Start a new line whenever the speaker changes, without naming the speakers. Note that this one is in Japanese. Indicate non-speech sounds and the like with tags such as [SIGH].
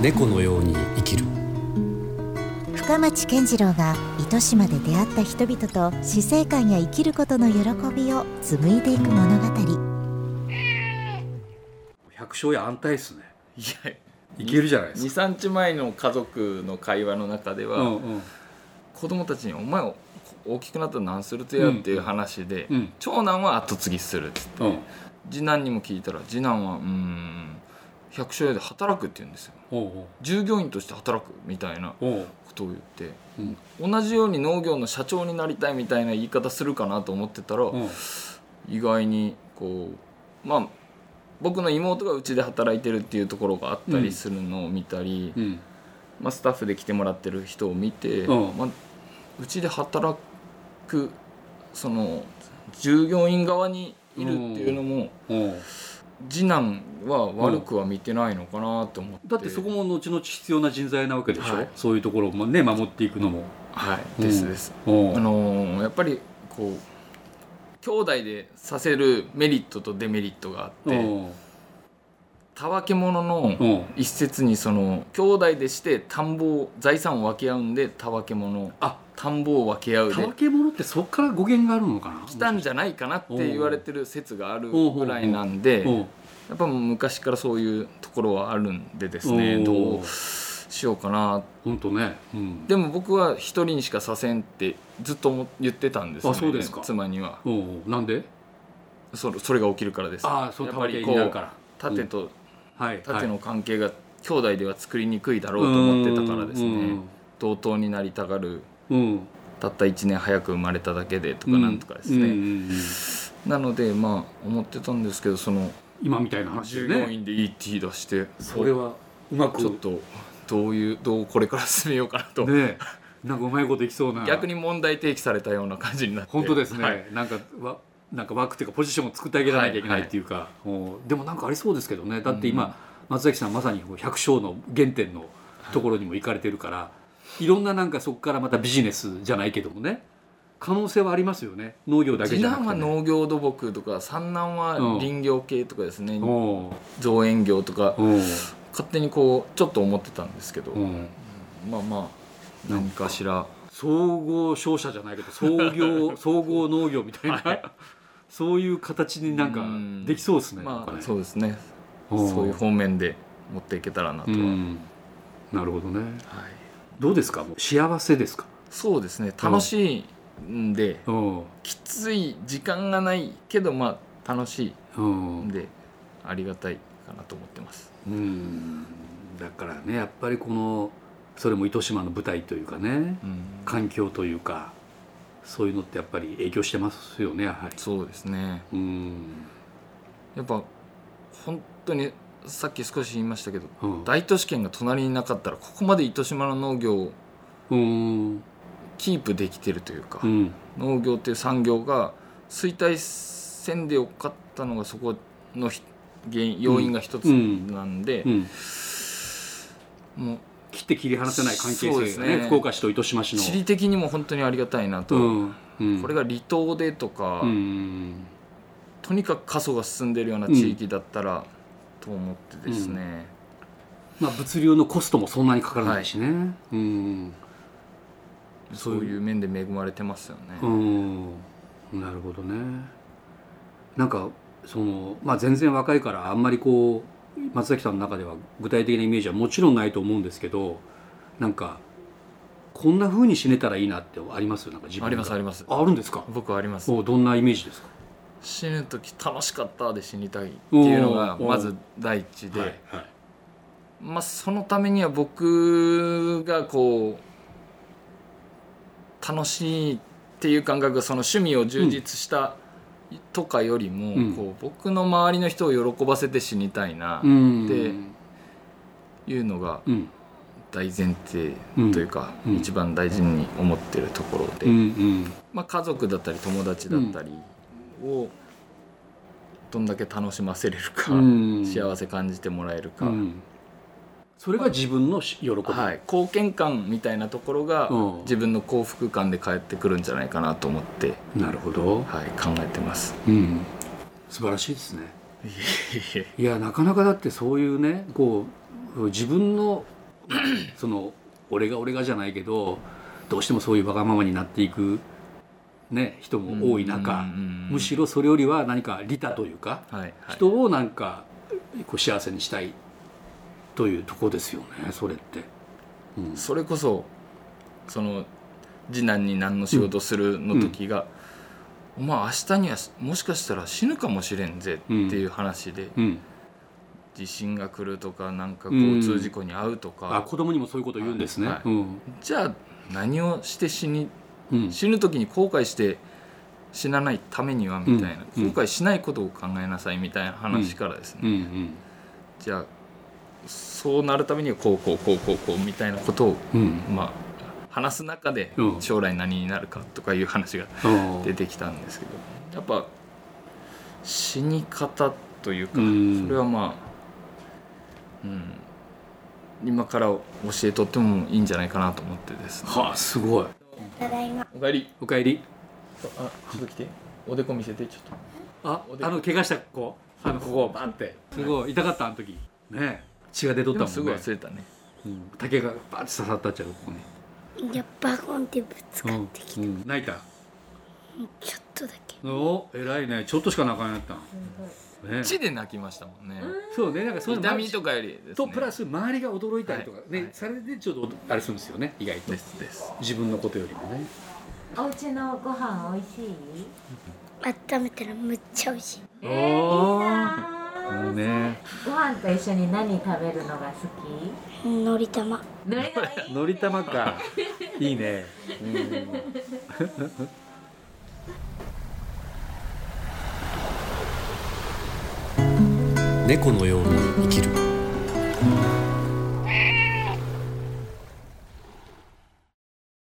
猫のように生きる。
深町健次郎が糸島で出会った人々と死生観や生きることの喜びを紡いでいく物語。
百姓や安泰っすね。
いや
いけるじゃないですか。
23日前の家族の会話の中では、
うんうん。
子供たちに「お前大きくなったら何するとや」っていう話で、
うん。
長男は後継ぎするっつって、
うん
次男にも聞いたら次男は「うーん百姓屋で働く」って言うんですよ。従業員として働くみたいなことを言って、
うん。
同じように農業の社長になりたいみたいな言い方するかなと思ってたら、
うん。
意外にこうまあ僕の妹がうちで働いてるっていうところがあったりするのを見たり、
うん。
まあ、スタッフで来てもらってる人を見て、
うん。
まあ、うちで働くその従業員側にいるっていうのも、次男は悪くは見てないのかなと思って、
だってそこも後々必要な人材なわけでしょ、
はい。
そういうところもね守っていくのも。
はい。ですです、あのーやっぱりこう兄弟でさせるメリットとデメリットがあってたわけ者の
おう
一説にその兄弟でして田んぼを財産を分け合うんでたわけ者
あ
田んぼを分け合うで。
たわけ者ってそっから語源があるのかな？
来たんじゃないかなって言われてる説があるぐらいなんで
おう
やっぱ昔からそういうところはあるんでですね。どうしようかな。
本当ね、うん、
でも僕は一人にしかさせんってずっと思言ってたんですよ、ね、
あそうですか。
妻には。
おうなんで？
そそれが起きるからです。
ああそう
やっぱり
たわけになるから。
縦と
はい
縦の関係が兄弟では作りにくいだろうと思ってたからですね。同等になりたがる
うん。うん
たった1年早く生まれただけでとかなんとかですね、
うんうんうん
なのでまあ思ってたんですけどその
今みたいな話
従
でね
業員で ET 出して
それはうまく。
ちょっとどういうどうこれから進めようかなと、
ねなんかうまいこといきそうな。
逆に問題提起されたような感じになって。
本当ですね、
はい。
なんかわなんか枠っていうかポジションを作ってあげなきゃいけないっていうか、おでもなんかありそうですけどね。だって今、松崎さんまさに百姓の原点のところにも行かれてるから、い、ろんななんかそこからまたビジネスじゃないけどもね。可能性はありますよね。農業だけ
次
じゃなくて、ね、
男は農業土木とか三男は林業系とかですね、
お
造園業とか。
うおう
勝手にこうちょっと思ってたんですけど、
うん。
まあまあ何かしら。
総合商社じゃないけど [LAUGHS] 総業総合農業みたいな、
はい。
そういう形になんか
うん。
できそうですね。
まあ
ね
そうですね。そういう方面で持っていけたらなとは、
うん。なるほどね。
はい、
どうですか？もう幸せですか？
そうですね。楽しいんで、
うん。
きつい時間がないけどまあ楽し
うん
いん。でありがたいかなと思ってます。
うん。だからねやっぱりこのそれも糸島の舞台というかね
うん。
環境というかそういうのってやっぱり影響してますよねやはり。
そうですね。
うん。
やっぱ本当にさっき少し言いましたけど
うん。
大都市圏が隣になかったらここまで糸島の農業を
うん
キープできてるというか、
うん。
農業っていう産業が衰退せんでよかったのがそこのひ原因要因が一つなんで、
うん。
もう
切って切り離せない関係性
す
がね。
ね。
福岡市と糸島市の。
地理的にも本当にありがたいなと、
うん。うん。
これが離島でとか、
うん。
とにかく過疎が進んでるような地域だったら、と思ってですね、
まあ物流のコストもそんなにかからないしね。うん。
そういう面で恵まれてますよね。
うん。なるほどね。なんかそのまあ全然若いからあんまりこう松崎さんの中では具体的なイメージはもちろんないと思うんですけどなんかこんな風に死ねたらいいなってあります？なんか自分が
ありますあります。
ああるんですか？
僕はあります。
おどんなイメージですか？
死ぬ時楽しかったで死にたいっていうのがまず第一で、
はい
まあ、そのためには僕がこう楽しいっていう感覚がその趣味を充実したとかよりも、
うん。
こう僕の周りの人を喜ばせて死にたいな
うん。
でいうのが
うん。
大前提というか、
うん。
一番大事に思ってるところで、まあ、家族だったり友達だったりをどんだけ楽しませれるか、
うん。
幸せ感じてもらえるか、
うん。それが自分のし喜び、
はい、貢献感みたいなところが
うん。
自分の幸福感で返ってくるんじゃないかなと思って、
なるほど、
はい、考えてます。
うん、素晴らしいですね。いやなかなかだってそういうねこう自分のその俺が俺がじゃないけどどうしてもそういうわがままになっていく、ね、人も多い中むしろそれよりは何か利他というか、
はいはい、
人をなんかこう幸せにしたいというとこですよねそれって。うん。
それこそその次男に何の仕事するの時が、お前明日にはもしかしたら死ぬかもしれんぜっていう話で、
うん、
地震が来るとかなんか交通事故に遭うとか、
あ子供にもそういうこと言うんですね。
はい。
うん。
じゃあ何をして死に
うん
死ぬ時に後悔して死なないためにはみたいな、
うん。
後悔しないことを考えなさいみたいな話からですね、じゃあそうなるためにはこうこうこうこうこうみたいなことを、
うん。
まあ話す中で
うん。
将来何になるかとかいう話が
うん。
出てきたんですけど。やっぱ死に方というか、
うん。
それはまあ、うん、今から教えとってもいいんじゃないかなと思ってですね。
はあすごい。
ただいま。
おかえり。
おかえり。
あちょっと来て。おでこ見せてちょっと。
ああの怪我した子？あのここバンって。すごい。痛かったあの時。ね血が出とったもんね。
でもすぐ忘れたね。
うん。竹がバンって刺さったっちゃうここに、
いやバコンってぶつかってきた、
うん、泣いた？
ちょっとだけ。
お偉いね。ちょっとしか泣かんやったんね
血で泣きましたもんね。
そうねなんかその
痛みとかよりね。
とプラス周りが驚いたりとか、ね、
はいはい。
それでちょっとあれするんですよね意外と。
ですです。
自分のことよりもね。
お家のご飯美味しい？
温めたらむっちゃ美味しい。
おおいいね。
ご飯と一緒に何食べるのが好き？
のり玉。
のり玉か。いいね、[LAUGHS]
猫のように生きる。